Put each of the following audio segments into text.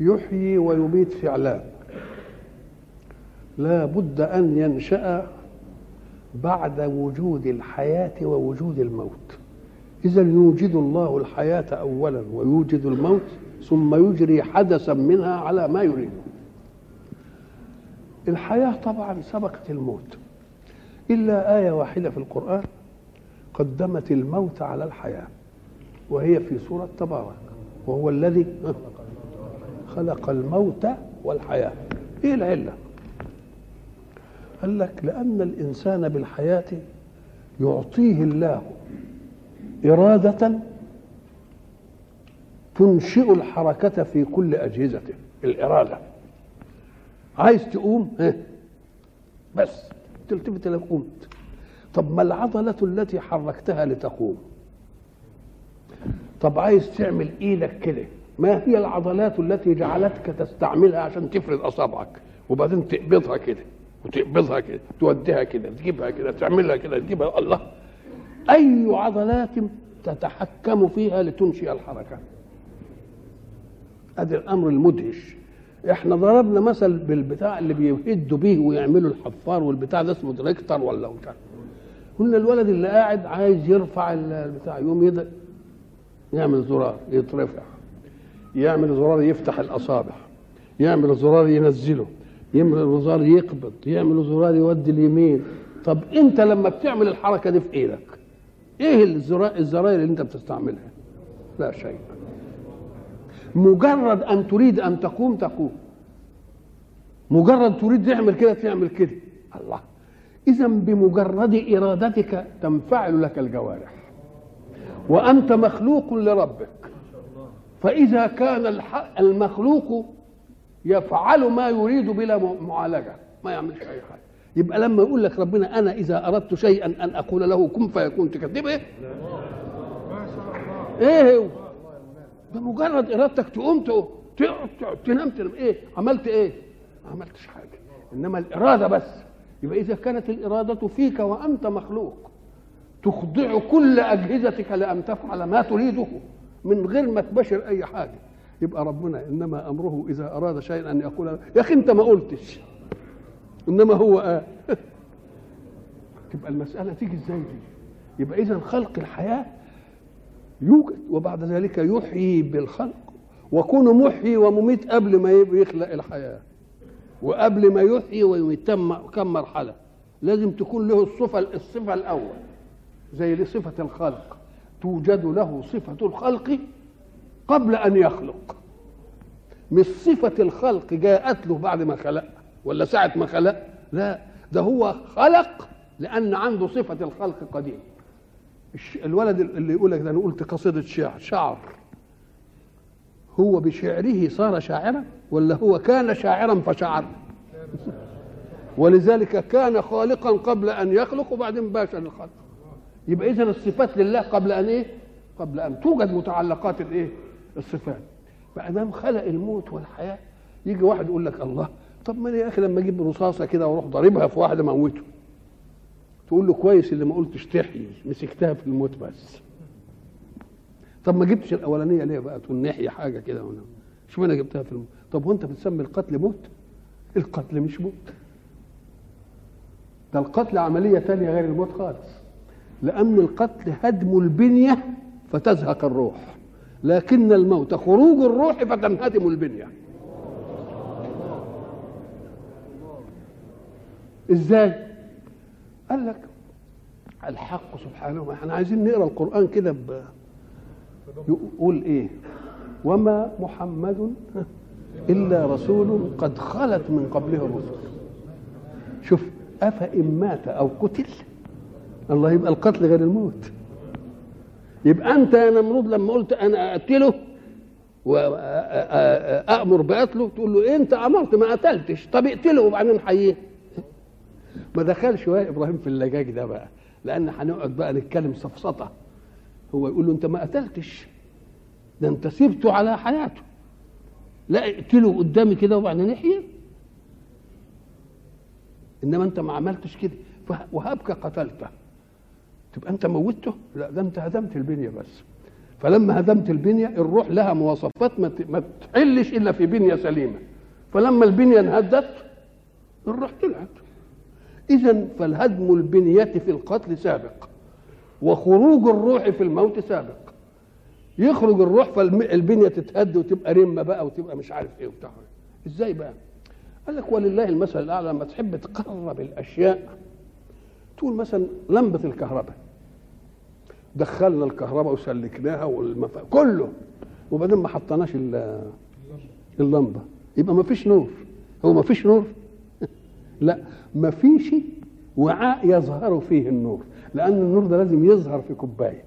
يحيي ويميت فعلان لا بد أن ينشأ بعد وجود الحياة ووجود الموت. إذا يوجد الله الحياة أولا ويوجد الموت ثم يجري حدثا منها على ما يريد. الحياة طبعا سبقت الموت. إلا آية واحدة في القرآن قدمت الموت على الحياة وهي في سورة تبارك وهو الذي خلق الموت والحياة. إيه العلة؟ قال لك لأن الإنسان بالحياة يعطيه الله إرادة تنشئ الحركة في كل أجهزته الإرادة. عايز تقوم؟ بس. تلتفت لك قمت. طب ما العضلة التي حركتها لتقوم؟ طب عايز تعمل إيدك كده؟ ما هي العضلات التي جعلتك تستعملها عشان تفرد أصابعك؟ وبعدين تقبضها كده وتقبضها كده توديها كده تجيبها كده تعملها كده تجيبها الله. أي عضلات تتحكم فيها لتنشئ الحركة؟ ادي الأمر المدهش. إحنا ضربنا مثل بالبتاع اللي بيهدوا بيه ويعملوا الحفار والبتاع ده اسمه ديريكتر ولا مش قلنا الولد اللي قاعد عايز يرفع البتاع يقوم يد يعمل زرار يترفع. يعمل زرار يفتح الأصابع يعمل زرار ينزله يعمل زرار يقبض يعمل زرار يودي اليمين. طب أنت لما بتعمل الحركة دي في إيدك إيه الزراير اللي أنت بتستعملها؟ لا شيء. مجرد أن تريد أن تقوم تقوم. مجرد تريد تعمل كده تعمل كده. الله. إذا بمجرد إرادتك تنفعل لك الجوارح. وأنت مخلوق لربك. فإذا كان المخلوق يفعل ما يريد بلا معالجة. ما يعملش أي حاجة. يبقى لما يقول لك ربنا أنا إذا أردت شيئا أن أقول له كن فيكون تكذب إيه إيه هو؟ بمجرد إرادتك تقوم تنام تنام. إيه؟ عملت إيه؟ ما عملتش حاجة. إنما الإرادة بس. يبقى إذا كانت الإرادة فيك وأنت مخلوق تخضع كل أجهزتك لأن تفعل ما تريده. من غير ما تبشر أي حاجة. يبقى ربنا إنما أمره إذا أراد شيئا أن يقول يا أخي أنت ما قلتش. إنما هو قال تبقى المسألة تيجي إزاي دي؟ يبقى اذا خلق الحياة يوجد وبعد ذلك يحيي بالخلق. وكون محيي ومميت قبل ما يخلق الحياة. وقبل ما يحيي ويميت كم مرحلة؟ لازم تكون له الصفة الصفة الأول زي صفه الخلق. توجد له صفة الخلق قبل أن يخلق. مش صفة الخلق جاءت له بعد ما خلق ولا ساعة ما خلق؟ لا ده هو خلق لأن عنده صفة الخلق قديم. الولد اللي يقول لك ده أنا قلت قصيدة شعر شعر. هو بشعره صار شاعرا ولا هو كان شاعرا فشعر؟ ولذلك كان خالقا قبل أن يخلق وبعدين باشر الخلق يبقى اذا الصفات لله قبل أن إيه؟ قبل أن توجد متعلقات الإيه؟ الصفات. فادام خلق الموت والحياة يجي واحد يقول لك الله طب ما يا أخي لما أجيب رصاصة كده وأروح ضاربها في واحد أموته. تقول له كويس اللي ما قلتش تحيي مسكتها في الموت بس. طب ما جبتش الأولانية ليه بقى؟ تقول نحيي حاجة كده ولا أنا جبتها في الموت. طب وأنت بتسمي القتل موت؟ القتل مش موت. ده القتل عملية ثانية غير الموت خالص. لأن القتل هدم البنية فتزهق الروح. لكن الموت خروج الروح فتنهدم البنية. إزاي؟ قال لك الحق سبحانه إحنا عايزين نقرأ القرآن كده ب... يقول إيه؟ وما محمد إلا رسول قد خلت من قبله الرسل. شوف أفإن مات أو قتل الله يبقى القتل غير الموت. يبقى أنت يا نمرود لما قلت أنا أقتله وامر بقتله تقول له أنت أمرت ما قتلتش. طب اقتله وبعدين حييه ما دخلش بقى إبراهيم في اللجاج ده بقى لأن هنقعد بقى نتكلم سفسطه هو يقول له أنت ما قتلتش. ده أنت سيبته على حياته. لا اقتله قدامي كده وبعدين يحيى إنما أنت ما عملتش كده. وهبك قتلته. تبقى انت موتته؟ لا ده انت هدمت البنية بس. فلما هدمت البنية الروح لها مواصفات ما تحلش إلا في بنية سليمة. فلما البنية انهدت الروح طلعت. اذا فالهدم البنية في القتل سابق وخروج الروح في الموت سابق. يخرج الروح فالبنيه تتهد وتبقى رمة بقى وتبقى مش عارف إيه وبتاع. إزاي بقى؟ قال لك ولله المثل الأعلى لما تحب تقرب الأشياء تقول مثلا لمبة الكهرباء. دخلنا الكهرباء وسلكناها والمف... كله. وبعدين ما حطيناش اللمبة. يبقى ما فيش نور. هو ما فيش نور؟ لا. ما فيش وعاء يظهر فيه النور. لأن النور ده لازم يظهر في كوباية.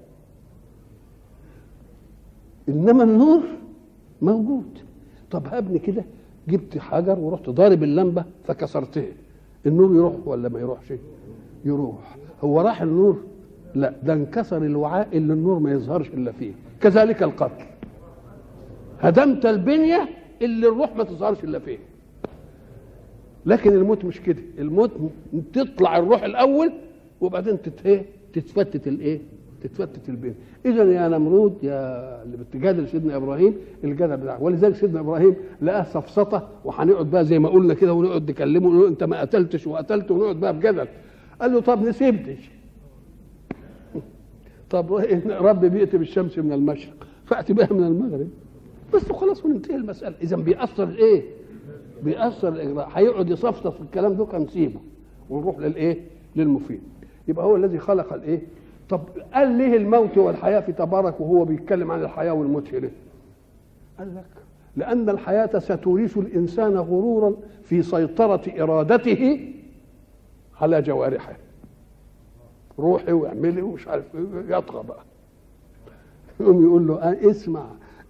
إنما النور موجود. طب هبني كده. جبت حجر ورحت ضارب اللمبة فكسرتها. النور يروح ولا ما يروحش؟ يروح. هو راح النور؟ لا ده انكسر الوعاء اللي النور ما يظهرش إلا فيه. كذلك القتل. هدمت البنية اللي الروح ما تظهرش إلا فيه. لكن الموت مش كده. الموت تطلع الروح الأول وبعدين تت تتفتت الإيه؟ تتفتت البنية. اذا يا نمرود يا اللي بتجادل سيدنا إبراهيم الجدل بتاعه ولذلك سيدنا إبراهيم لقاه سفسطه وهنقعد بقى زي ما قلنا كده ونقعد نكلمه ونقول أنت ما قتلتش وقتلت ونقعد بقى بجدل. قال له طب نسيبتش طب رب بيأتي بالشمس من المشرق فأتي بها من المغرب بس خلاص وننتهي المسألة إذا بيأثر إيه؟ بيأثر الإجراء هيقعد يصفصف الكلام ده نسيبه ونروح للإيه؟ للمفيد يبقى هو الذي خلق الإيه؟ طب قال ليه الموت والحياة في تبارك وهو بيتكلم عن الحياة والموت هنا؟ قال لك لأن الحياة ستورث الإنسان غرورا في سيطرة إرادته على جوارحه. روحي واعملي ومش عارف يطغى بقى. يقوم يقول له آه اسمع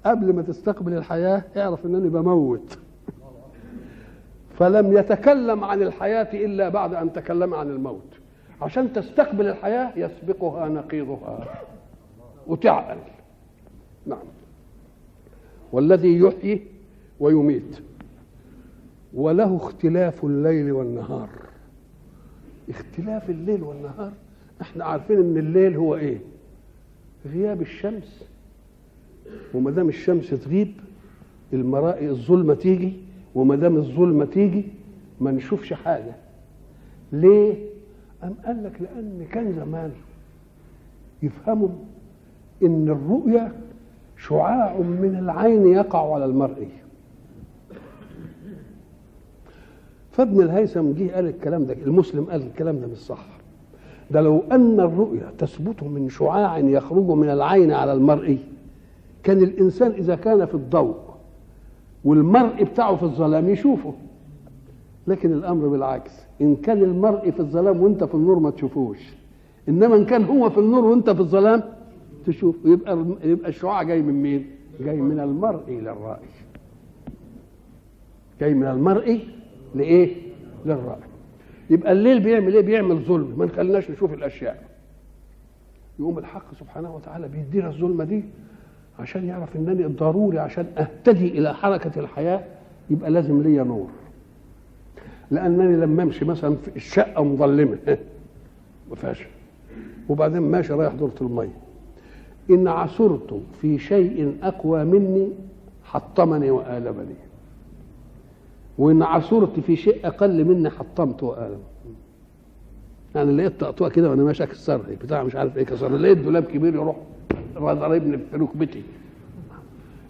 قبل ما تستقبل الحياة اعرف انني بموت. فلم يتكلم عن الحياة إلا بعد أن تكلم عن الموت. عشان تستقبل الحياة يسبقها نقيضها. وتعقل. نعم. والذي يحيي ويميت. وله اختلاف الليل والنهار. اختلاف الليل والنهار. إحنا عارفين إن الليل هو إيه؟ غياب الشمس. وما دام الشمس تغيب المرائي الظلمة تيجي وما دام الظلمة تيجي ما نشوفش حاجة. ليه؟ أم قال لك لأن كان زمان يفهموا إن الرؤية شعاع من العين يقع على المرئي فابن الهيثم جه قال الكلام ده المسلم قال الكلام ده مش صح. ده لو أن الرؤيا تثبت من شعاع يخرج من العين على المرئي كان الإنسان إذا كان في الضوء والمرء بتاعه في الظلام يشوفه. لكن الأمر بالعكس إن كان المرء في الظلام وأنت في النور ما تشوفوش. إنما إن كان هو في النور وأنت في الظلام تشوف. يبقى يبقى الشعاع جاي من مين؟ جاي من المرء للرائي جاي من المرء لإيه؟ للرائي يبقى الليل بيعمل إيه؟ بيعمل ظلم. ما نخليناش نشوف الأشياء. يقوم الحق سبحانه وتعالى بيدينا الظلمة دي عشان يعرف إنني ضروري عشان أهتدي إلى حركة الحياة يبقى لازم ليا نور. لأنني لما أمشي مثلا في الشقه مظلمة ما وبعدين ماشي رايح دورة الميه إن عثرت في شيء أقوى مني حطمني والمني وإن عثرت في شيء أقل مني حطمت والم يعني لقيت طقطوقه كده وأنا ماشي أكسرها بتاع مش عارف إيه كسر لقيت دولاب كبير يروح ضربني في ركبتي.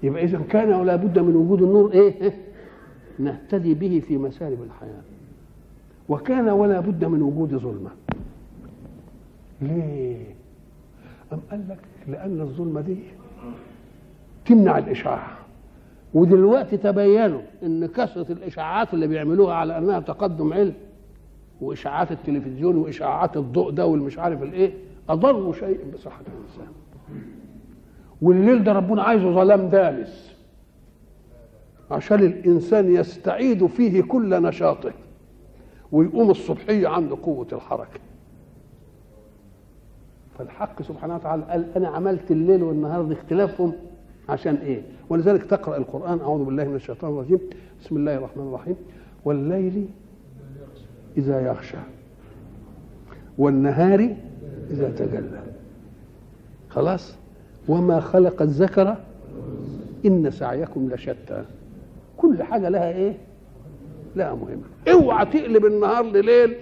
يبقى إذا كان ولا بد من وجود النور إيه نهتدي به في مسالب الحياة. وكان ولا بد من وجود ظلمة. ليه؟ أم قال لك لأن الظلمة دي تمنع الإشعاع ودلوقتي تبينوا إن كثرة الإشعاعات اللي بيعملوها على أنها تقدم علم وإشعاعات التلفزيون وإشعاعات الضوء ده والمش عارف الإيه أضر شيء بصحة الإنسان. والليل ده ربنا عايزه ظلام دامس عشان الإنسان يستعيد فيه كل نشاطه ويقوم الصبحية عنده قوة الحركة. فالحق سبحانه وتعالى قال أنا عملت الليل والنهار اختلافهم عشان إيه؟ ولذلك تقرأ القرآن. أعوذ بالله من الشيطان الرجيم. بسم الله الرحمن الرحيم. والليل إذا يغشى والنهار إذا تجلى. خلاص؟ وما خلق الذكر إن سعيكم لشتى. كل حاجة لها إيه؟ لها مهمة. اوعى تقلب النهار لليل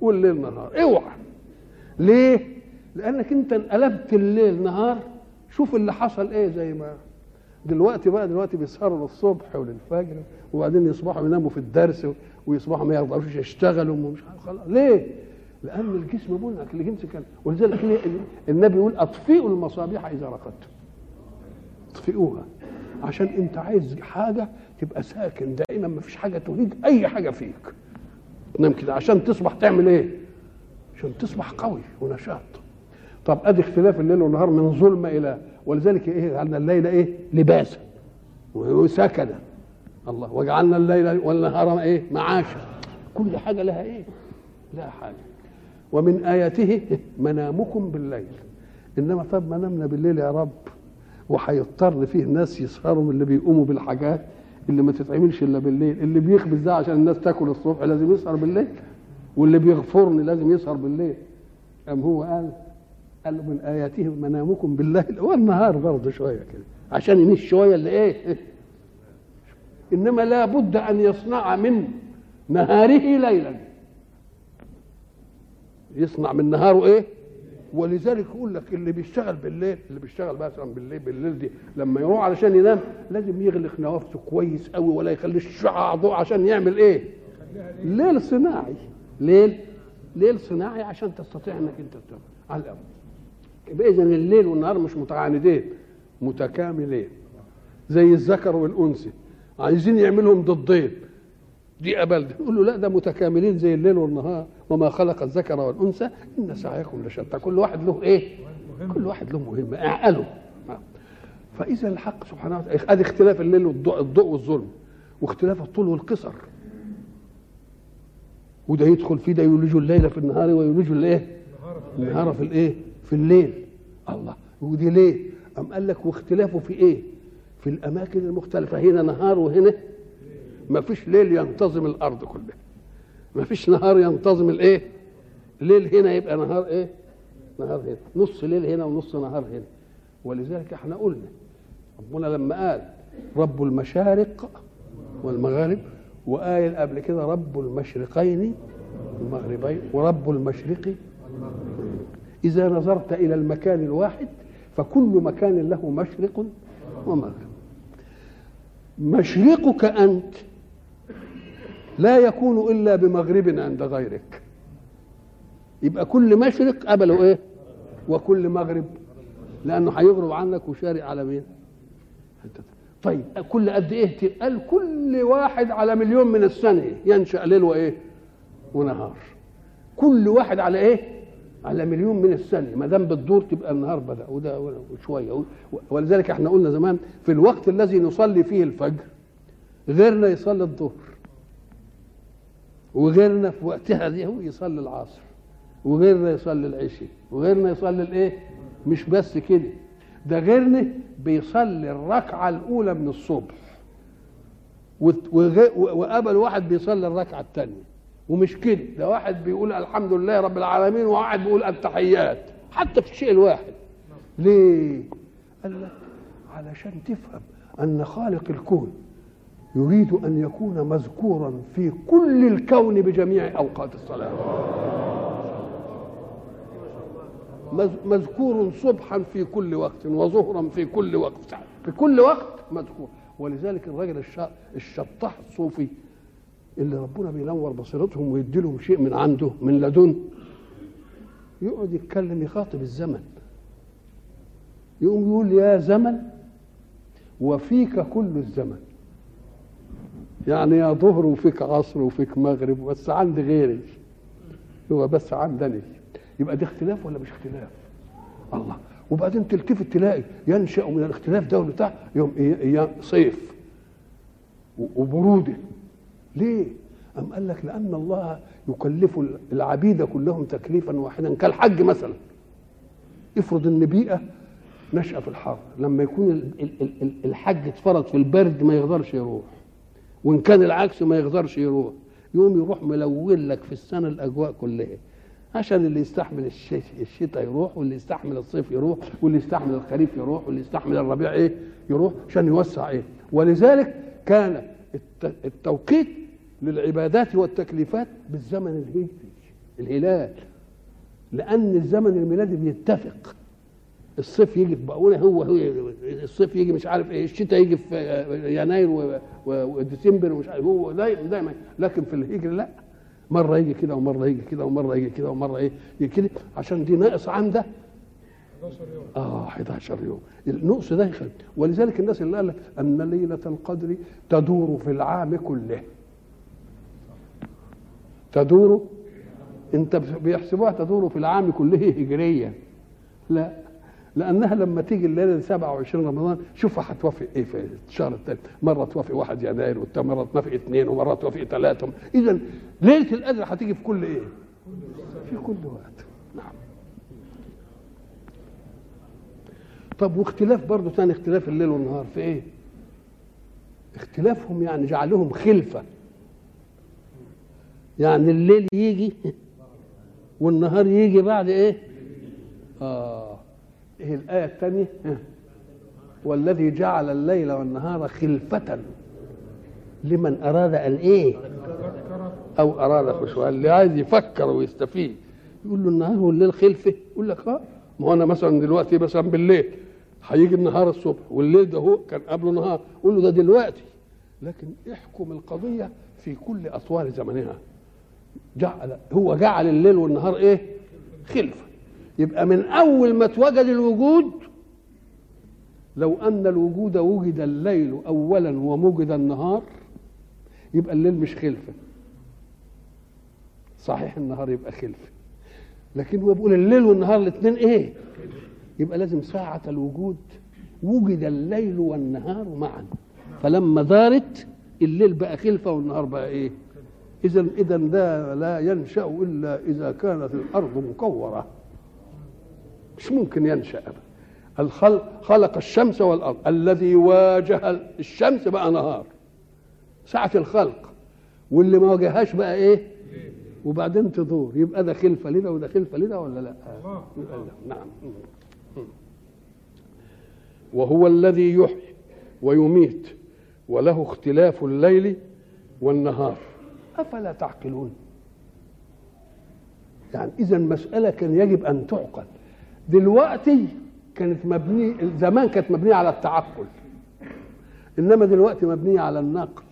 والليل نهار. اوعى. ليه؟ لأنك أنت انقلبت الليل نهار شوف اللي حصل إيه زي ما دلوقتي بقى دلوقتي بيسهروا للصبح وللفجر وبعدين يصبحوا يناموا في الدرس ويصبحوا ما يقدروش يشتغلوا ومش عارف خلاص. ليه؟ لأن الجسم منهك الجنس كان. ولذلك النبي يقول أطفئوا المصابيح إذا رقدتم. اطفئوها. عشان أنت عايز حاجة تبقى ساكن دائما ما فيش حاجة تهيج أي حاجة فيك. تنام كده. عشان تصبح تعمل إيه؟ عشان تصبح قوي ونشاط. طب ادي اختلاف الليل والنهار من ظلمه إلى ولذلك إيه جعلنا الليل إيه لباسا وسكنا. الله وجعلنا الليل والنهار إيه معاشا. كل حاجة لها إيه؟ لها حاجة. ومن آياته منامكم بالليل. إنما طب منامنا بالليل يا رب. وهيضطر فيه ناس يسهروا من اللي بيقوموا بالحاجات اللي ما تتعملش إلا بالليل اللي بيخبز ده عشان الناس تاكل الصبح لازم يسهر بالليل واللي بيغفرني لازم يسهر بالليل. أم هو قال؟ قال من آياته منامكم بالليل والنهار برضه شوية كده عشان ينش شوية اللي إيه؟ إنما لا بد أن يصنع من نهاره ليلا. يصنع من نهاره إيه؟ ولذلك يقول لك اللي بيشتغل بالليل اللي بيشتغل مثلا بالليل بالليل دي لما يروح علشان ينام لازم يغلق نوافذه كويس قوي ولا يخليش الشعاع ضوء عشان يعمل إيه؟ ليل صناعي. ليل ليل صناعي عشان تستطيع إنك أنت تنام. على الأول اذا الليل والنهار مش متعاندين متكاملين زي الذكر والأنثى عايزين يعملهم ضدين. دي قبل دي نقول له لا ده متكاملين زي الليل والنهار. وما خلق الذكر والأنثى إن سعيكم لشتى. كل واحد له إيه؟ كل واحد له مهمة. اعقله فإذا الحق سبحانه وتعالى أدي اختلاف الليل والضوء الضوء والظلم واختلاف الطول والقصر. وده يدخل فيه ده يولج الليل في النهار ويولج الإيه؟ النهار في الإيه؟ في الليل. الله. ودي ليه؟ أم قال لك واختلافه في إيه؟ في الأماكن المختلفة هنا نهار وهنا ما فيش ليل ينتظم الأرض كلها. ما فيش نهار ينتظم الإيه؟ ليل هنا يبقى نهار إيه؟ نهار هنا. نص ليل هنا ونص نهار هنا. ولذلك إحنا قلنا ربنا لما قال رب المشارق والمغارب وقال قبل كده رب المشرقين المغربين ورب المشرق إذا نظرت إلى المكان الواحد فكل مكان له مشرق ومغرب. مشرقك أنت لا يكون إلا بمغرب عند غيرك. يبقى كل مشرق قبله إيه؟ وكل مغرب. لأنه هيغرب عنك وشارق على مين؟ طيب كل قد إيه؟ قال كل واحد على مليون من السنة ينشأ ليل وإيه؟ ونهار. كل واحد على إيه؟ على مليون من السنة ما دام بتدور تبقى النهار بدا وده وشويه ولذلك إحنا قلنا زمان في الوقت الذي نصلي فيه الفجر غيرنا يصلي الظهر وغيرنا في وقتها دي هو يصلي العصر وغيرنا يصلي العشاء وغيرنا يصلي الايه؟ مش بس كده ده غيرنا بيصلي الركعة الأولى من الصبح وقبل واحد بيصلي الركعة الثانية ومش كده. ده واحد بيقول الحمد لله رب العالمين وواحد بيقول التحيات. حتى في الشيء الواحد. ليه؟ قال لك علشان تفهم أن خالق الكون يريد أن يكون مذكورا في كل الكون بجميع أوقات الصلاة. مذكور صبحا في كل وقت وظهرا في كل وقت. في كل وقت مذكور. ولذلك الراجل الشطاح الصوفي اللي ربنا بينور بصيرتهم ويدي لهم شيء من عنده من لدن. يقعد يتكلم يخاطب الزمن. يقوم يقول يا زمن وفيك كل الزمن. يعني يا ظهر وفيك عصر وفيك مغرب بس عندي غيري هو بس عندني يبقى ده اختلاف ولا مش اختلاف؟ الله. وبعدين تلتفت تلاقي ينشأ من الاختلاف ده بتاع يوم صيف. وبرودة. ليه؟ أم قال لك لأن الله يكلف العبيد كلهم تكليفا واحدا كالحج مثلا. افرض ان بيئة نشأة في الحر لما يكون الحج اتفرض في البرد ما يقدرش يروح وإن كان العكس ما يقدرش يروح يوم يروح ملون لك في السنة الأجواء كلها عشان اللي يستحمل الشتاء يروح واللي يستحمل الصيف يروح واللي يستحمل الخريف يروح واللي يستحمل الربيع إيه؟ يروح عشان يوسع إيه؟ ولذلك كان التوقيت للعبادات والتكليفات بالزمن الهجري الهلال. لأن الزمن الميلادي بيتفق. الصيف يجي في بقونه هو هو الصيف يجي مش عارف إيه الشتاء يجي في يناير وديسمبر ومش عارف هو دايما دايما. لكن في الهجري لا. مرة يجي كده ومرة يجي كده ومرة يجي كده ومرة إيه يجي كده. عشان دي ناقص عن ده 11 يوم آه 11 يوم. النقص ده يخلي ولذلك الناس اللي قال لك أن ليلة القدر تدور في العام كله. تدور؟ انت بيحسبوها تدور في العام كله هجريا لا لأنها لما تيجي الليلة 27 رمضان شوف هتوافق إيه في الشهر الثالث مرة توافق 1 يناير والتاني مرة توافق اثنين ومرة توافق ثلاثة اذا ليلة القدر هتيجي في كل إيه؟ في كل وقت. نعم. طب واختلاف برضه ثاني اختلاف الليل والنهار في إيه؟ اختلافهم يعني جعلهم خلفة. يعني الليل يجي والنهار يجي بعد إيه؟ آه. إيه الآية الثانية؟ والذي جعل الليل والنهار خلفة لمن أراد أن إيه؟ أو أراد خشوع اللي عايز يفكر ويستفيد. يقول له النهار والليل خلفة. يقول لك آه. ما هو أنا مثلا دلوقتي مثلا بالليل هيجي النهار الصبح والليل ده هو كان قبله نهار. قول له ده دلوقتي. لكن احكم القضية في كل أطوار زمنها. جعل هو جعل الليل والنهار إيه؟ خلفة. يبقى من أول ما اتوجد الوجود لو أن الوجود وجد الليل اولا وموجد النهار يبقى الليل مش خلفة. صحيح النهار يبقى خلفة. لكن هو بيقول الليل والنهار الاثنين إيه؟ يبقى لازم ساعة الوجود وجد الليل والنهار معا. فلما دارت الليل بقى خلفة والنهار بقى إيه؟ اذا اذا ده لا ينشأ إلا إذا كانت الأرض مكورة. مش ممكن ابدا. الخلق خلق الشمس والأرض. الذي واجه الشمس بقى نهار. ساعة الخلق. واللي ما واجههاش بقى إيه؟ وبعدين تدور. يبقى ده خلفة لنا وده خلفة لنا ولا لا لا. نعم. وهو الذي يحيي ويميت وله اختلاف الليل والنهار. أفلا تعقلون؟ يعني إذا مسألة كان يجب أن تعقل. دلوقتي كانت مبنية زمان كانت مبنية على التعقل. إنما دلوقتي مبنية على النقل.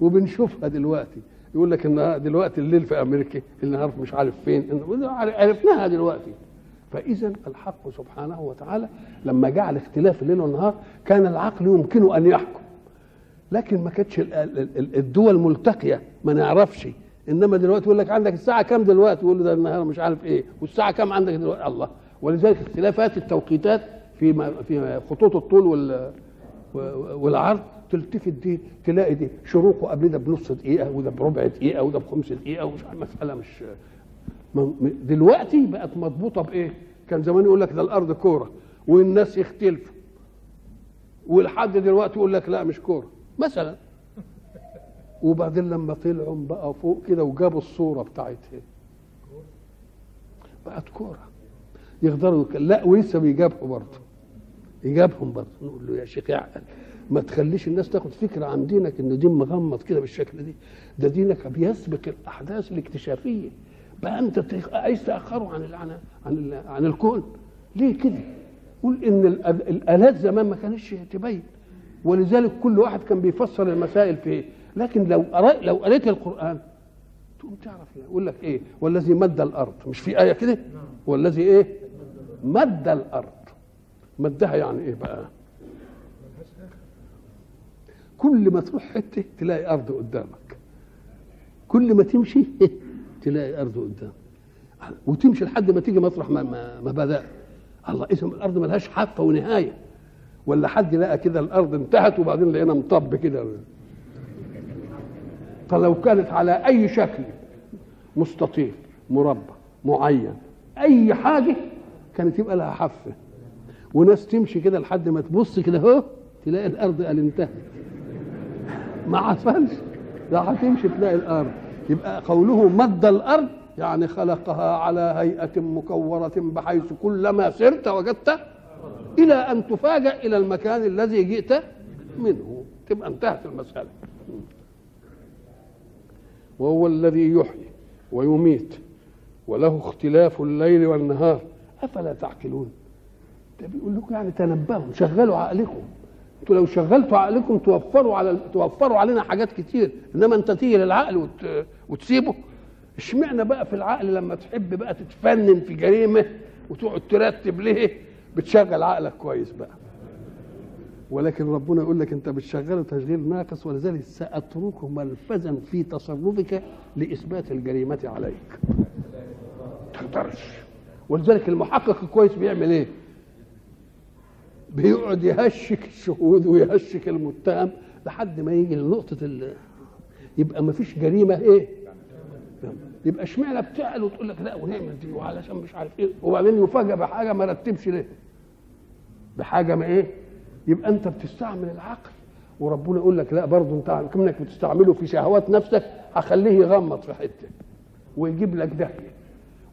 وبنشوفها دلوقتي. يقول لك إن دلوقتي الليل في أمريكا النهار مش عارف فين. عرفناها دلوقتي. فإذا الحق سبحانه وتعالى لما جعل اختلاف الليل والنهار كان العقل يمكنه أن يحكم. لكن ما كانتش الدول ملتقية. ما نعرفش. إنما دلوقتي يقول لك عندك الساعة كام دلوقتي؟ يقول له ده النهار مش عارف إيه. والساعة كام عندك دلوقتي؟ الله. ولذلك اختلافات التوقيتات في في خطوط الطول وال والعرض تلتفت دي تلاقي دي شروقه قبل ده بنص دقيقة وده بربع دقيقة وده بخمس دقيقة ومش مسألة مش دلوقتي بقت مضبوطة بإيه؟ كان زمان يقول لك ده الأرض كورة والناس يختلفوا. ولحد دلوقتي يقول لك لا مش كورة. مثلا. وبعدين لما طلعوا بقى فوق كده وجابوا الصورة بتاعتها بقت كورة. يقدروا لا ولسه بيجابهوا برضه. يجابهم برضه. نقول له يا شيخ ما تخليش الناس تاخد فكرة عن دينك إن دين مغمض كده بالشكل دي. ده دينك بيسبق الأحداث الاكتشافية. بقى أنت عايز تأخره عن عن, عن الكون. ليه كده؟ قول إن الآلات زمان ما كانتش تبين. ولذلك كل واحد كان بيفسر المسائل في إيه. لكن لو قرأ لو قريت القرآن تقوم تعرف يقول لك إيه؟ والذي مد الأرض. مش في آية كده؟ والذي إيه؟ مد الأرض. مدها يعني إيه بقى؟ كل ما تروح حتة تلاقي أرض قدامك. كل ما تمشي تلاقي أرض قدامك. وتمشي لحد ما تيجي مطرح ما, ما, ما بدأ. الله اسم الأرض ملهاش حافة ونهاية. ولا حد لقى كده الأرض انتهت وبعدين لقينا مطب كده. طب لو كانت على أي شكل مستطيل مربع معين أي حاجة كانت يبقى لها حافه وناس تمشي كده لحد ما تبص كده اهو تلاقي الأرض قال انتهت. ما حصلش لا هتمشي تلاقي الأرض. يبقى قوله مد الأرض يعني خلقها على هيئة مكورة بحيث كلما سرت وجدت إلى أن تفاجأ إلى المكان الذي جئت منه. تبقى انتهت المسألة. وهو الذي يحيي ويميت وله اختلاف الليل والنهار. أفلا تعقلون؟ ده بيقول لكم يعني تنبهوا شغلوا عقلكم. أنتوا لو شغلتوا عقلكم توفروا على توفروا علينا حاجات كتير. إنما أنت تيجي للعقل وت... وتسيبه. اشمعنى بقى في العقل لما تحب بقى تتفنن في جريمة وتقعد ترتب ليه؟ بتشغل عقلك كويس بقى. ولكن ربنا يقول لك انت بتشغله تشغيل ناقص ولذلك ساترك ملفزا في تصرفك لإثبات الجريمة عليك. تقدرش. ولذلك المحقق الكويس بيعمل إيه؟ بيقعد يهشك الشهود ويهشك المتهم لحد ما يجي لنقطة ال... يبقى ما فيش جريمة إيه؟ يبقى اشمعنى بتعقل وتقول لك لا ونعمل دي وعلشان مش عارف إيه؟ وبعدين يفاجئ بحاجة ما رتبش ليه؟ بحاجة ما إيه؟ يبقى أنت بتستعمل العقل. وربنا يقول لك لا برضه أنت كمنك بتستعمله في شهوات نفسك هخليه يغمض في حتة ويجيب لك داهيه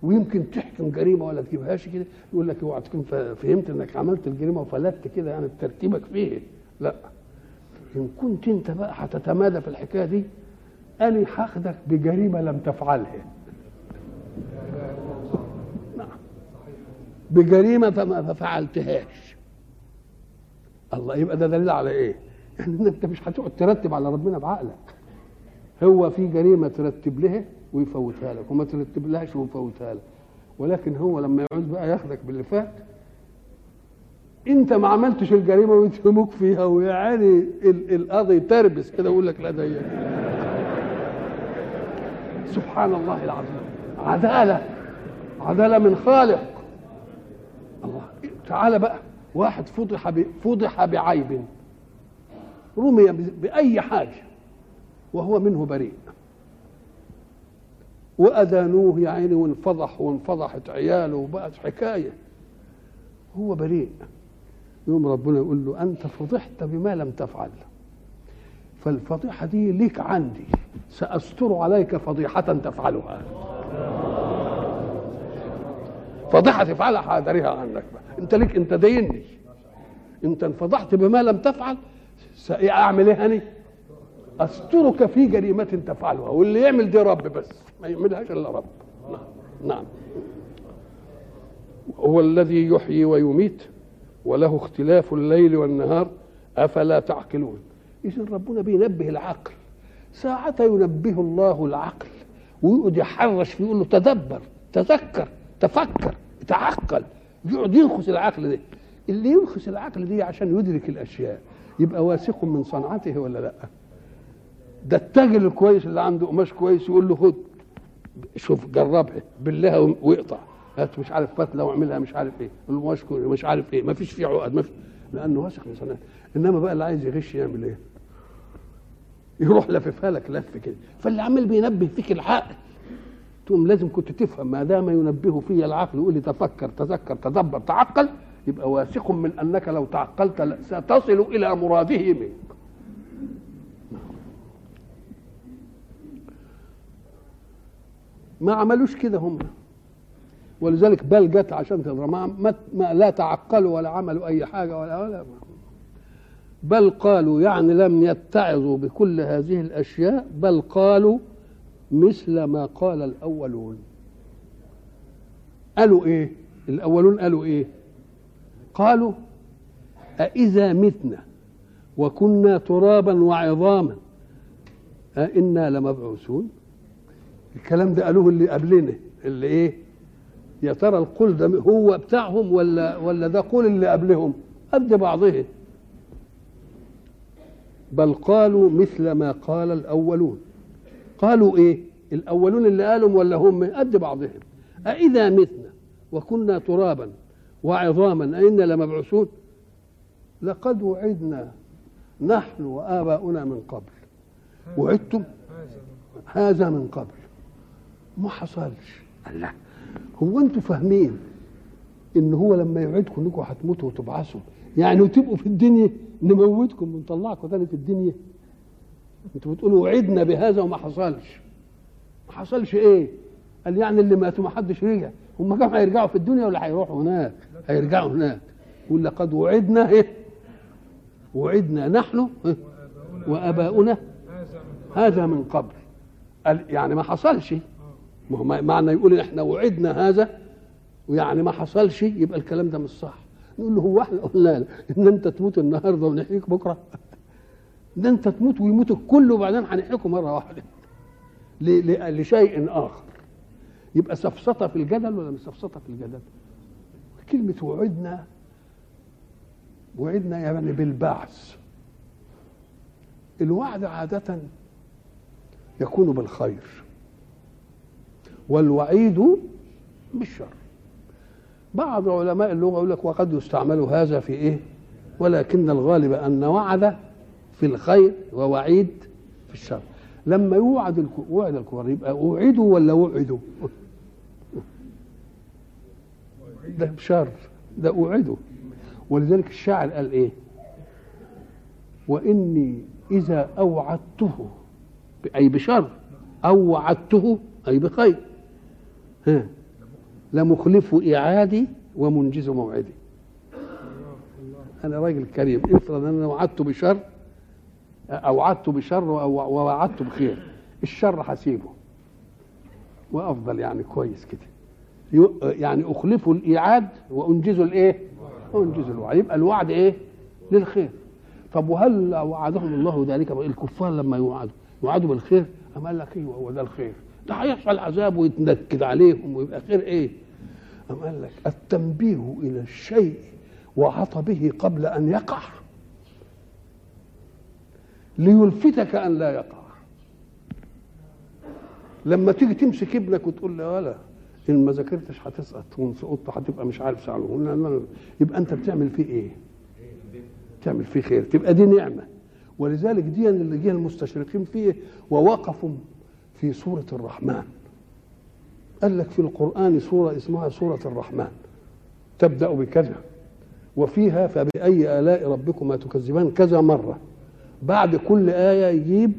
ويمكن تحكم جريمة ولا تجيبهاش كده يقول لك اوعى تكون فهمت إنك عملت الجريمة وفلتت كده يعني ترتيبك فيه. لا. إن كنت أنت بقى هتتمادى في الحكاية دي أنا هاخدك بجريمة لم تفعلها. نعم. بجريمة ما فعلتهاش. الله يبقى ده دليل على إيه؟ إن أنت مش هتقعد ترتب على ربنا بعقلك. هو في جريمة ترتب لها ويفوتها لك وما ترتب لهاش ويفوتها لك. ولكن هو لما يعوز بقى ياخدك باللي فات أنت ما عملتش الجريمة ويتهموك فيها ويعني القاضي تربس كده ويقول لك لا ده سبحان الله العظيم. عدالة عدالة من خالق. الله تعالى بقى. واحد فضح فضح بعيب. رمي بأي حاجة وهو منه بريء. وأدانوه يا عيني وانفضح وانفضحت عياله وبقت حكاية. هو بريء. يوم ربنا يقول له أنت فضحت بما لم تفعل. فالفضيحة دي ليك عندي سأستر عليك فضيحة تفعلها. فضيحة تفعلها حاضرها عنك بقى أنت ليك أنت ديني. أنت انفضحت بما لم تفعل. سأعمل إيه هني أسترك في جريمة تفعلها واللي يعمل دي رب بس ما يعملهاش إلا رب. نعم هو الذي يحيي ويميت وله اختلاف الليل والنهار أفلا تعقلون؟ اذا ربنا بينبه العقل. ساعة ينبه الله العقل ويقعد يحرش فيه يقول له تدبر تذكر تفكر. تعقل يقعد ينخس العقل ده. اللي ينخس العقل دي عشان يدرك الأشياء يبقى واثق من صنعته ولا لأ؟ ده التاجر الكويس اللي عنده قماش كويس يقول له خد شوف جربها بالله واقطع هات مش عارف فتله واعملها مش عارف إيه القماش مش عارف إيه ما فيش فيه عقد ما في لأنه واثق من صنعته. إنما بقى اللي عايز يغش يعمل إيه؟ يروح لففها لك لف كده. فاللي عمال بينبه فيك العقل تقوم لازم كنت تفهم ما دام ينبه في العقل يقول لي تفكر تذكر تدبر تعقل يبقى واثق من أنك لو تعقلت ستصل إلى مراده منك. ما عملوش كده هم. ولذلك بل جت عشان تضرب ما, ما لا تعقلوا ولا عملوا أي حاجة ولا ولا بل قالوا يعني لم يتعظوا بكل هذه الأشياء بل قالوا مثل ما قال الأولون. قالوا إيه؟ الأولون قالوا إيه؟ قالوا أإذا متنا وكنا ترابا وعظاما أئنا لمبعوثون. الكلام ده قالوه اللي قبلنا اللي إيه؟ يا ترى القول ده هو بتاعهم ولا ولا ده قول اللي قبلهم؟ قد بعضهم. بل قالوا مثل ما قال الأولون. قالوا إيه؟ الأولون اللي قالوا ولا هم؟ قد بعضهم. أإذا متنا وكنا ترابا وعظاما أئنا لمبعوثون؟ لقد وعدنا نحن وآباؤنا من قبل. وعدتم؟ هذا من قبل. ما حصلش. الله. هو أنتوا فاهمين إن هو لما يوعدكم إنكم هتموتوا وتبعثوا؟ يعني وتبقوا في الدنيا نموتكم ونطلعكم تاني في الدنيا؟ أنتوا بتقولوا وعدنا بهذا وما حصلش. ما حصلش إيه؟ قال يعني اللي ماتوا ما حدش رجع. هم كانوا هيرجعوا في الدنيا ولا هيروحوا هناك؟ هيرجعوا هناك. يقول لقد وعدنا إيه؟ وعدنا نحن إيه؟ وآباؤنا هذا من قبل. قال يعني ما حصلش. ما هو معنى يقول إحنا وعدنا هذا ويعني ما حصلش يبقى الكلام ده مش صح. نقول له هو إحنا قلنا إن أنت تموت النهارده ونحييك بكرة. ده انت تموت ويموت الكل وبعدين هنحييكم مرة واحدة. لشيء آخر. يبقى سفسطة في الجدل ولا مش سفسطة في الجدل؟ كلمة وعدنا وعدنا يعني بالبعث. الوعد عادة يكون بالخير. والوعيد بالشر. بعض علماء اللغة يقول لك وقد يستعمل هذا في إيه؟ ولكن الغالب أن وعد في الخير ووعيد في الشر. لما يوعد الك- وعد الكفار يبقى أوعدوا ولا وعدوا؟ ده بشر ده أوعدوا. ولذلك الشاعر قال إيه؟ وإني إذا أوعدته أي بشر أو وعدته أي بخير. ها لمخلف إعادي ومنجز موعدي. أنا راجل كريم افرض أن أنا وعدته بشر أوعدته بشر ووعدته بخير. الشر هسيبه وأفضل يعني كويس كده. يعني أخلفه الإيعاد وأنجزه الإيه؟ أنجزه الوعد. يبقى الوعد إيه؟ للخير. طب وهل وعدهم الله ذلك؟ الكفار لما يوعدوا يوعدوا بالخير؟ أم قال لك أيوه هو ده الخير. ده هيحصل عذاب ويتنكد عليهم ويبقى خير إيه؟ أم قال لك التنبيه إلى الشيء وعط به قبل أن يقع. ليلفتك أن لا يقع. لما تيجي تمسك ابنك وتقول له ولا إن ما ذاكرتش هتسقط وان سقطت هتبقى مش عارف لا. يبقى أنت بتعمل فيه إيه؟ تعمل فيه خير. تبقى دي نعمة. ولذلك دي اللي جه المستشرقين فيه ووقفوا في سورة الرحمن. قال لك في القرآن سورة اسمها سورة الرحمن. تبدأ بكذا. وفيها فبأي آلاء ربكما تكذبان؟ كذا مرة. بعد كل آية يجيب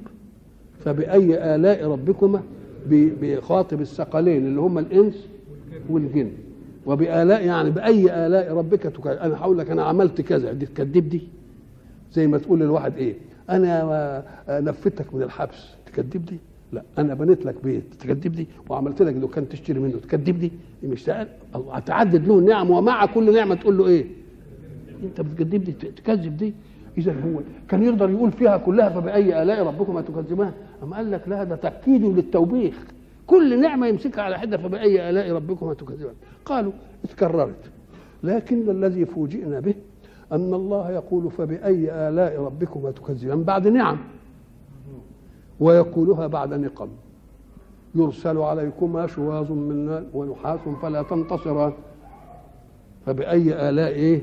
فبأي آلاء ربكما؟ بي- بيخاطب الثقلين اللي هم الإنس والجن. وبآلاء يعني بأي آلاء ربك أنا هقول لك أنا عملت كذا. دي تكذب دي؟ زي ما تقول للواحد إيه؟ أنا نفذتك من الحبس. تكذب دي؟ لا. أنا بنيت لك بيت. تكذب دي؟ وعملت لك دكان تشتري منه. تكذب دي؟ مش الله هتعدد له النعم ومع كل نعمة تقول له إيه؟ أنت بتكذب دي؟ تكذب دي؟ إذا هو كان يقدر يقول فيها كلها فبأي آلاء ربكما تكذبان. أما قال لك لا ده تأكيد للتوبيخ. كل نعمة يمسكها على حدة فبأي آلاء ربكما تكذبان. قالوا اتكررت. لكن الذي فوجئنا به أن الله يقول فبأي آلاء ربكما تكذبان. بعد نعم. ويقولها بعد نقم. يرسل عليكما شواظ من نار ونحاس فلا تنتصران. فبأي آلاء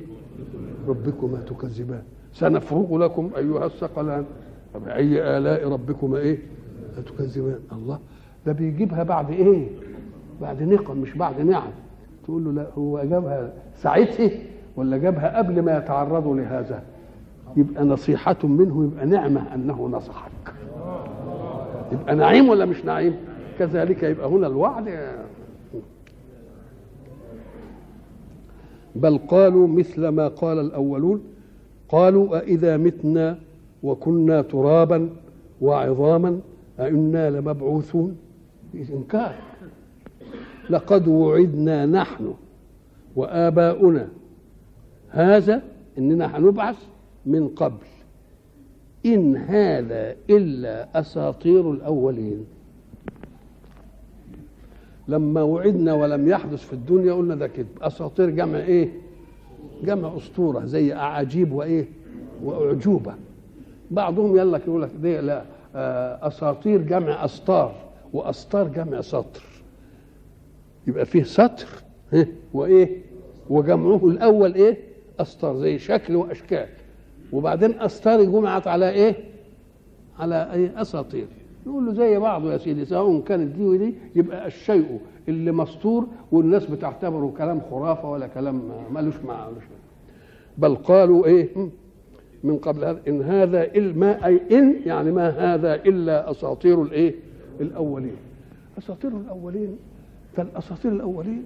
ربكما تكذبان. سنفرغ لكم أيها الثقلان. فبأي آلاء ربكما إيه؟ تكذبان الله. ده بيجيبها بعد إيه؟ بعد نقم مش بعد نعم تقول له لا هو جابها ساعتها ولا جابها قبل ما يتعرضوا لهذا؟ يبقى نصيحة منه يبقى نعمة أنه نصحك. يبقى نعيم ولا مش نعيم؟ كذلك يبقى هنا الوعد. بل قالوا مثل ما قال الأولون قالوا أإذا متنا وكنا ترابا وعظاما أئنا لمبعوثون إنكار. لقد وعدنا نحن وآباؤنا. هذا إننا هنبعث من قبل. إن هذا إلا أساطير الأولين. لما وعدنا ولم يحدث في الدنيا قلنا ده كذب أساطير جمع إيه؟ جمع أسطورة زي أعاجيب وإيه؟ وأعجوبة. بعضهم يلا يقول لك دي لا آه، أساطير جمع أسطار وأسطار جمع سطر. يبقى فيه سطر وإيه؟ وجمعه الأول إيه؟ أسطار زي شكل وأشكال. وبعدين أسطار جمعت على إيه؟ على إيه؟ أساطير. يقول له زي بعضه يا سيدي سواء كانت دي ودي يبقى الشيء اللي مستور والناس بتعتبره كلام خرافة ولا كلام مالوش مالوش بل قالوا إيه؟ من قبل هذا إن هذا ما أي إن يعني ما هذا إلا أساطير الإيه؟ الأولين. أساطير الأولين فالأساطير الأولين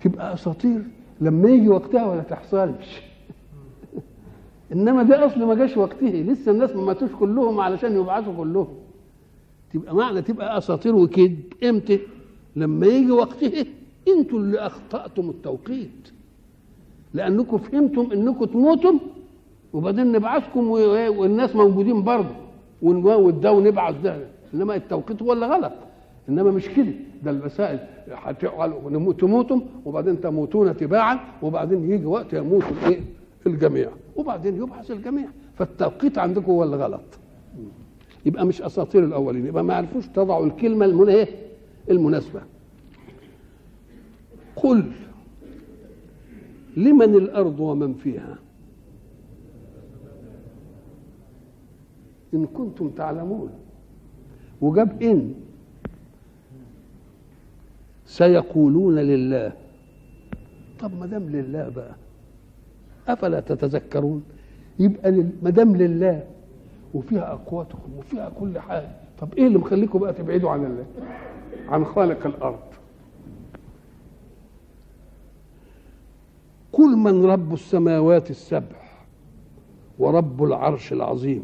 تبقى أساطير لما يجي وقتها ولا تحصلش. إنما ده أصل ما جاش وقته. لسه الناس ما ماتوش كلهم علشان يبعثوا كلهم. تبقى معنى تبقى أساطير وكذب إمتى؟ لما يجي وقته أنتوا اللي أخطأتم التوقيت. لأنكم فهمتم إنكم تموتوا وبعدين نبعثكم والناس موجودين برضه. ونموت ده ونبعث ده. إنما التوقيت هو اللي غلط. إنما مش كده. ده المسائل تموتم وبعدين تموتون تباعا وبعدين يجي وقت يموت الإيه؟ الجميع. وبعدين يبعث الجميع. فالتوقيت عندكم هو اللي غلط. يبقى مش أساطير الأولين. يبقى ما عرفوش تضعوا الكلمة المن المناسبة. قل لمن الأرض ومن فيها؟ إن كنتم تعلمون. وجاب إن. سيقولون لله. طب ما دام لله بقى أفلا تتذكرون؟ يبقى ما دام لله وفيها أقواتكم وفيها كل حاجة. طب إيه اللي مخليكم بقى تبعدوا عن الله؟ عن خالق الأرض. قل من رب السماوات السبع ورب العرش العظيم.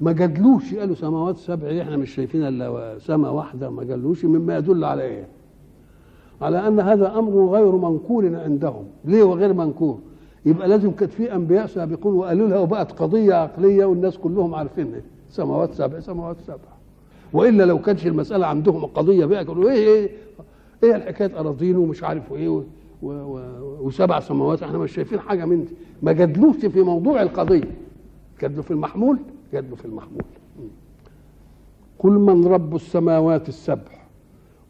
ما جادلوش قالوا سماوات سبع إحنا مش شايفين إلا سماء واحدة ما جادلوش مما يدل على إيه على أن هذا أمر غير منقول عندهم. ليه وغير منقول؟ يبقى لازم كانت في أنبياء سابقون وقالوا لها وبقت قضية عقلية والناس كلهم عارفينها. سماوات سبع سماوات سبع. وإلا لو كانش المسألة عندهم قضيه بقى كانوا إيه إيه إيه الحكاية اراضين ومش عارف إيه و و و وسبع سماوات إحنا مش شايفين حاجة من دي. ما جادلوش في موضوع القضية. جادلوا في المحمول جادلوا في المحمول. قل من رب السماوات السبع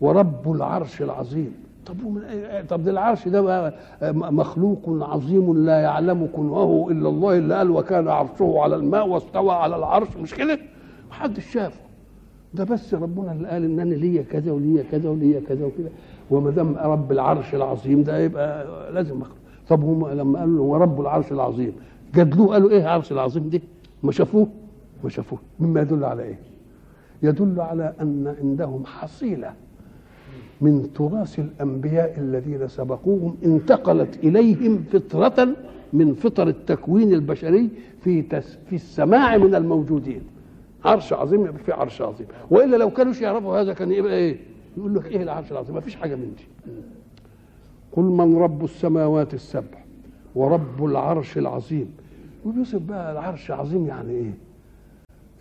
ورب العرش العظيم. طب ومن طب ده العرش ده بقى مخلوق عظيم لا يعلم كنهه إلا الله اللي قال وكان عرشه على الماء واستوى على العرش مش كده؟ محدش شافه ده بس ربنا اللي قال إن أنا ليا كذا وليا كذا وليا كذا وكذا وما دام رب العرش العظيم ده يبقى لازم مخلوق طب هم لما قالوا هو رب العرش العظيم جادلوه قالوا إيه العرش العظيم دي؟ ما شافوه؟ ما شافوه مما يدل على إيه؟ يدل على أن عندهم حصيلة من تراث الأنبياء الذين سبقوهم انتقلت إليهم فطرة من فطر التكوين البشري في في السماع من الموجودين عرش عظيم يبقى في عرش عظيم. وإلا لو كانوش يعرفوا هذا كان يبقى إيه؟ يقول لك إيه العرش العظيم؟ ما فيش حاجة من دي. قل من رب السماوات السبع ورب العرش العظيم. ويوسف بقى العرش عظيم يعني إيه؟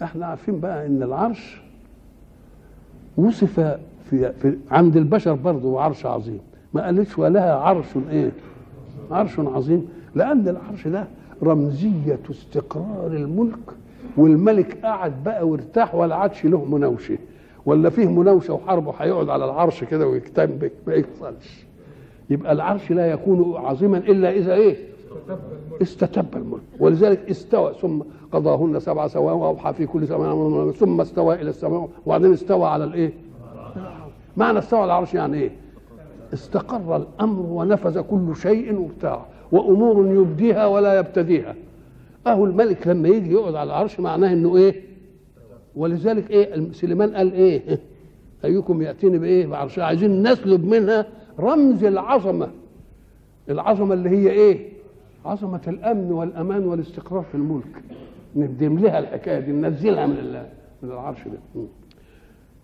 إحنا عارفين بقى إن العرش وصف في, في عند البشر برضه عرش عظيم. ما قالتش ولها عرش إيه؟ عرش عظيم. لأن العرش ده رمزية استقرار الملك والملك قعد بقى وارتاح ولا عادش له مناوشة. ولا فيه مناوشة وحربه هيقعد على العرش كده ويكتنبك ما يحصلش. يبقى العرش لا يكون عظيما إلا إذا إيه؟ استتب الملك. ولذلك استوى ثم قضاهن سبع سواء وأوحى في كل سماء ثم استوى إلى السماء وبعدين استوى على الإيه؟ معنى استوى على العرش يعني إيه؟ استقر الأمر ونفذ كل شيء وبتاع وأمور يبديها ولا يبتديها. اهو الملك لما يجي يقعد على العرش معناه إنه إيه؟ ولذلك إيه؟ سليمان قال إيه؟ أيكم يأتيني بإيه؟ بعرش. عايزين نسلب منها رمز العظمة. العظمة اللي هي إيه؟ عظمة الأمن والأمان والاستقرار في الملك. ندم لها الحكاية دي ننزلها من الله من العرش ده.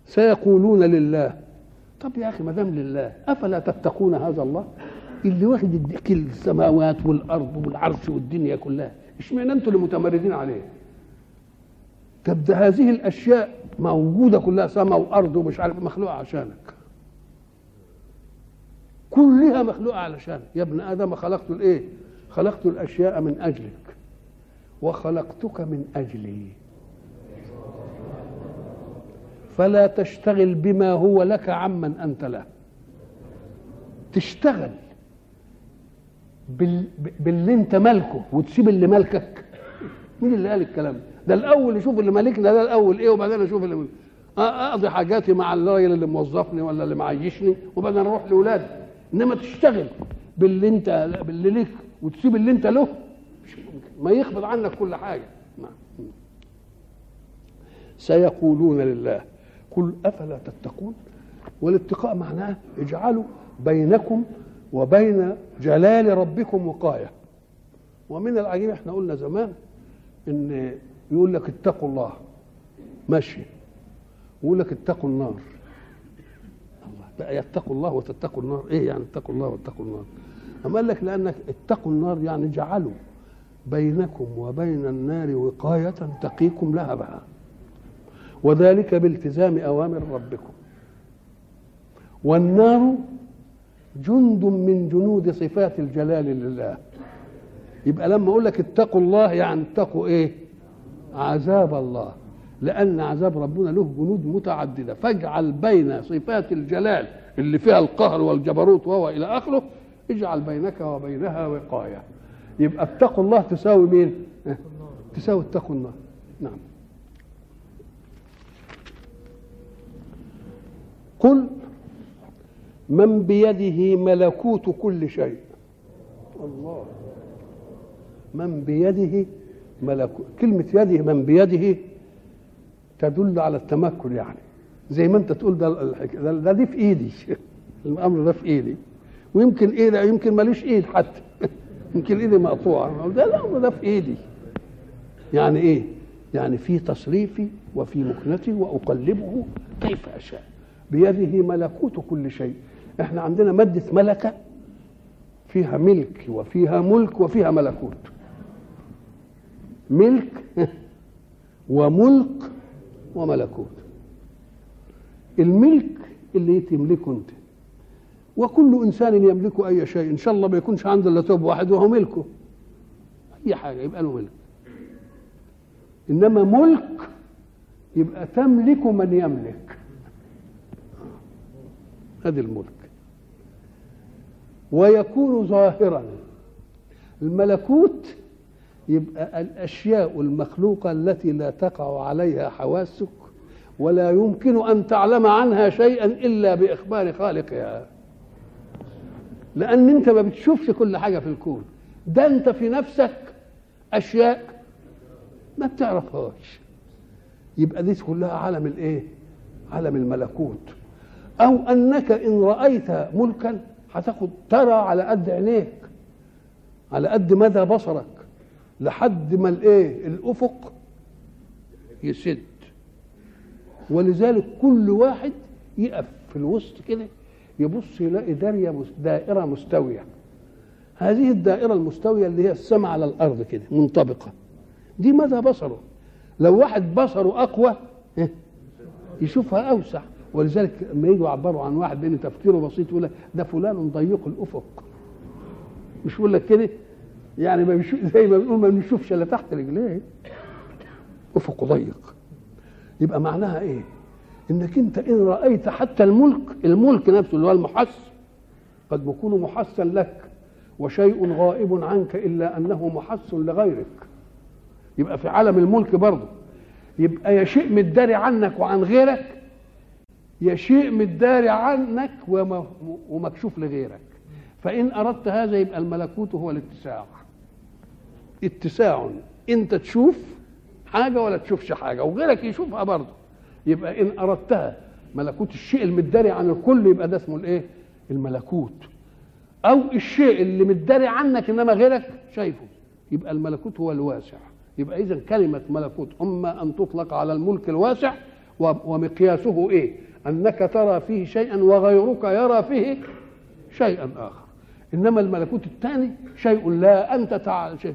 سيقولون لله طب يا أخي ما دام لله أفلا تتقون هذا الله؟ اللي واخد كل السماوات والأرض والعرش والدنيا كلها. اشمعنى أنتوا اللي متمردين عليه؟ طب ده هذه الأشياء موجودة كلها سماء وأرض ومش عارف مخلوقة عشانك كلها مخلوقة علشانك. يا ابن آدم خلقت الإيه؟ خلقت الأشياء من أجلك. وخلقتك من أجلي. فلا تشتغل بما هو لك عمن أنت له. تشتغل. بال... باللي انت مالكه وتسيب اللي مالكك. مين اللي قال الكلام ده؟ الأول يشوف اللي مالكنا ده الأول إيه وبعدين أشوف اللي. أقضي حاجاتي مع الراجل اللي موظفني ولا اللي معيشني وبعدين أروح لأولادي. إنما تشتغل باللي انت باللي ليك وتسيب اللي انت له. ما يخبط عنك كل حاجة. سيقولون لله قل أفلا تتقون؟ والاتقاء معناه اجعلوا بينكم وبين جلال ربكم وقاية. ومن العجيب إحنا قلنا زمان إن يقول لك اتقوا الله ماشي. ويقول لك اتقوا النار. الله بقى يتقوا الله وتتقوا النار. إيه يعني اتقوا الله واتقوا النار؟ أما قال لك لأنك اتقوا النار يعني جعلوا بينكم وبين النار وقاية تقيكم لهبها. وذلك بالتزام أوامر ربكم. والنار جند من جنود صفات الجلال لله. يبقى لما أقول لك اتقوا الله يعني اتقوا إيه؟ عذاب الله. لأن عذاب ربنا له جنود متعددة. فاجعل بين صفات الجلال اللي فيها القهر والجبروت وهو إلى آخره اجعل بينك وبينها وقاية. يبقى اتقوا الله تساوي مين؟ تساوي اتقوا النار نعم. قل من بيده ملكوت كل شيء. الله. من بيده ملكوت كلمة يده من بيده تدل على التمكن يعني. زي ما انت تقول ده ده, ده دي في ايدي. الأمر ده في ايدي. ويمكن إيه ده يمكن ماليش ايد حتى. يمكن ايدي مقطوعة. ده الأمر ده في ايدي. يعني إيه؟ يعني في تصريفي وفي مكنتي وأقلبه كيف أشاء. بيده ملكوت كل شيء. إحنا عندنا ماده ملكة فيها ملك وفيها ملك وفيها ملكوت. ملك وملك وملكوت. الملك اللي تملكه انت. وكل إنسان يملك أي شيء. إن شاء الله ما يكونش عنده إلا توب واحد وهو ملكه. أي حاجة يبقى له ملك. إنما ملك يبقى تملك من يملك. هذا الملك. ويكون ظاهرا الملكوت يبقى الأشياء المخلوقة التي لا تقع عليها حواسك ولا يمكن أن تعلم عنها شيئا إلا بإخبار خالقها. لأن أنت ما بتشوفش كل حاجة في الكون. ده أنت في نفسك أشياء ما بتعرفهاش. يبقى دي كلها عالم الإيه؟ عالم الملكوت. أو أنك إن رأيت ملكا هتاخد ترى على قد عينيك. على قد مدى بصرك. لحد ما الإيه؟ الأفق يسد. ولذلك كل واحد يقف في الوسط كده يبص يلاقي دارية دائرة مستوية. هذه الدائرة المستوية اللي هي السماء على الأرض كده منطبقة. دي مدى بصره. لو واحد بصره أقوى يشوفها أوسع. ولذلك لما يجوا يعبروا عن واحد بين تفكيره بسيط يقول لك ده فلان ضيق الأفق. مش يقول لك كده؟ يعني ما زي ما بنقول ما بنشوفش إلا تحت رجليه. أفق ضيق. يبقى معناها إيه؟ إنك أنت إن رأيت حتى الملك الملك نفسه اللي هو المحس قد يكون محسا لك وشيء غائب عنك إلا أنه محس لغيرك. يبقى في عالم الملك برضه. يبقى يا شيء متداري عنك وعن غيرك يا شيء متداري عنك ومكشوف لغيرك. فإن أردت هذا يبقى الملكوت هو الاتساع. اتساع. أنت تشوف حاجة ولا تشوفش حاجة وغيرك يشوفها برضه. يبقى إن أردتها ملكوت الشيء المداري عن الكل يبقى ده اسمه الإيه؟ الملكوت. أو الشيء اللي متداري عنك إنما غيرك شايفه. يبقى الملكوت هو الواسع. يبقى إذا كلمة ملكوت أما أن تطلق على الملك الواسع ومقياسه إيه؟ أنك ترى فيه شيئا وغيرك يرى فيه شيئا آخر. إنما الملكوت الثاني شيء لا أنت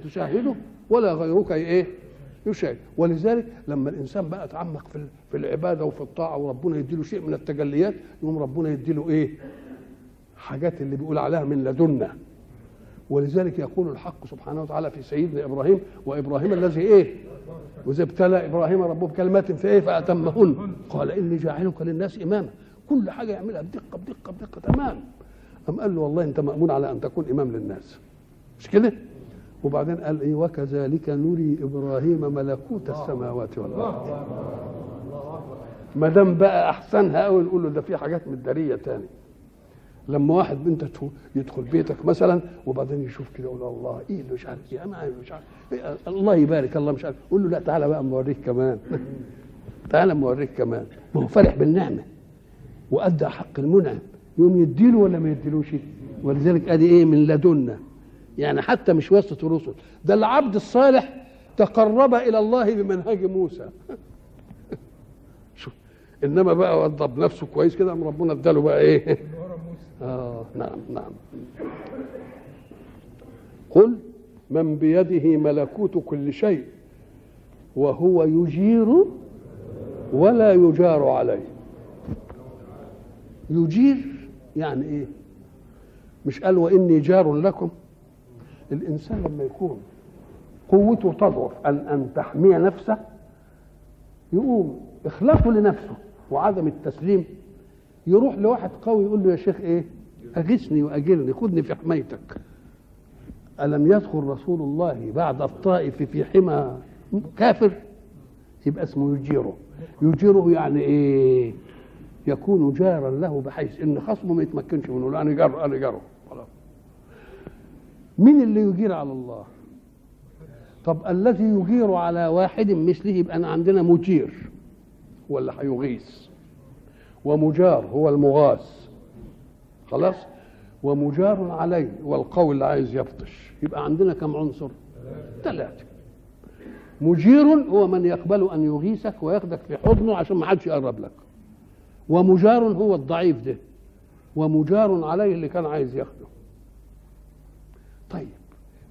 تشاهده ولا غيرك إيه؟ يشاهد. ولذلك لما الإنسان بقى اتعمق في في العبادة وفي الطاعة وربنا يديله شيء من التجليات يقوم ربنا يديله إيه؟ حاجات اللي بيقول عليها من لدنا ولذلك يقول الحق سبحانه وتعالى في سيدنا إبراهيم وإبراهيم الذي إيه؟ وإذا ابتلى إبراهيم ربه بكلمات في إيه فاتمهن قال إني جاعلك للناس إماما. كل حاجة يعملها بدقة بدقة بدقة. تمام. أم قال له والله أنت مأمون على أن تكون إمام للناس. مش كده؟ وبعدين قال إيه؟ وكذلك نري إبراهيم ملكوت السماوات والأرض. ما دام بقى احسنها قوي نقول له ده في حاجات مداريه تاني. لما واحد انت يدخل بيتك مثلا وبعدين يشوف كده يقول الله إيه اللي مش عارف إيه؟ أنا مش عارف. إيه الله يبارك الله مش عارف. قول له لا تعالى بقى اما اوريك كمان. تعالى اما اوريك كمان. ما هو فرح بالنعمة. وأدى حق المنعم. يقوم يديله ولا ما يديلوش؟ ولذلك أدي إيه من لدنا يعني حتى مش واسطة الرسل. ده العبد الصالح تقرب إلى الله بمنهج موسى. إنما بقى وضب نفسه كويس كده ربنا اداله بقى إيه؟ آه نعم نعم. قل من بيده ملكوت كل شيء وهو يجير ولا يجار عليه. يجير يعني إيه؟ مش قال وإني جار لكم؟ الإنسان لما يكون قوته تضعف ان أن تحمي نفسه يقوم إخلاصه لنفسه وعدم التسليم يروح لواحد قوي يقول له يا شيخ إيه؟ أغثني وأجرني خذني في حمايتك. ألم يدخل رسول الله بعد الطائف في حمى كافر؟ يبقى اسمه يجيره. يجيره يعني إيه؟ يكون جارا له بحيث إن خصمه ما يتمكنش منه. لا أنا أنا جاره. خلاص مين اللي يجير على الله؟ طب الذي يجير على واحد مثله يبقى أنا عندنا مجير اللي هيغيث؟ ومجار هو المغاث خلاص؟ ومجار عليه والقوي اللي عايز يبطش. يبقى عندنا كم عنصر؟ ثلاثة. مجير هو من يقبل أن يغيثك وياخدك في حضنه عشان ما حدش يقرب لك. ومجار هو الضعيف ده. ومجار عليه اللي كان عايز ياخده. طيب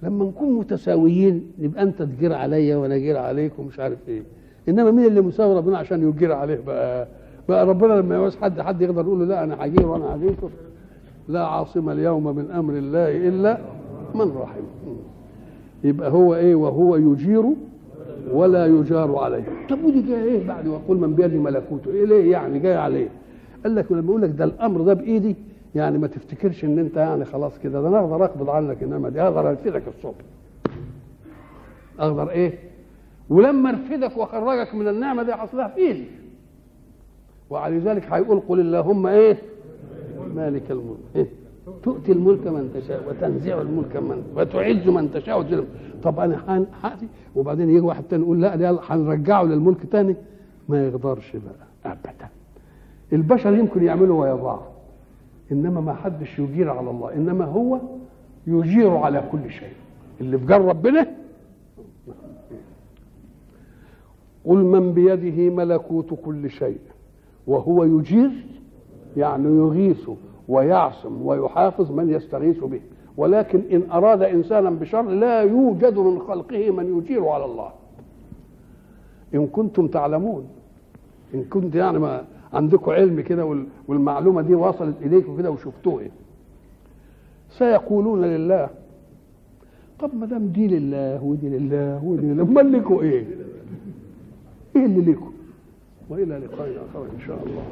لما نكون متساويين يبقى أنت تجير عليا وأنا أجير عليك ومش عارف إيه. إنما مين اللي مساوي ربنا عشان يجير عليه بقى؟ بقى ربنا لما يعوز حد حد يقدر يقول له لا أنا هجير وأنا هجيره لا عاصم اليوم من أمر الله إلا من رحم. يبقى هو إيه؟ وهو يجير ولا يجار عليه. طب ودي جاية إيه بعد؟ ويقول من بيده ملكوته. إيه ليه يعني؟ جاي عليه. قال لك لما يقول لك ده الأمر ده بإيدي يعني ما تفتكرش إن أنت يعني خلاص كده. ده أنا أقدر أقبض عنك إنما دي أقدر أنفذك الصبح. أقدر إيه؟ ولما ارفدك وأخرجك من النعمة دي حصلها في إيدي. وعلى ذلك هيقول قل اللهم إيه؟ مالك الملك. إيه؟ تؤتي الملك من تشاء وتنزع الملك من وتعز من تشاء وتذل طب أنا حاتي وبعدين يجي واحد تاني يقول لا ده هنرجعه للملك تاني. ما يقدرش بقى ابدا. البشر يمكن يعملوا بعض إنما ما حدش يجير على الله. إنما هو يجير على كل شيء. اللي في جار ربنا. قل من بيده ملكوت كل شيء. وهو يجير يعني يغيث ويعصم ويحافظ من يستغيث به ولكن إن أراد إنسانا بشر لا يوجد من خلقه من يجير على الله إن كنتم تعلمون إن كنت يعني ما عندكم علم كده والمعلومة دي وصلت اليكم كده وشفتوها سيقولون لله طب ما دام دي لله ودي لله ودي لله امال لكم إيه؟ إيه اللي لكم؟ وإلى لقاء آخر إن شاء الله.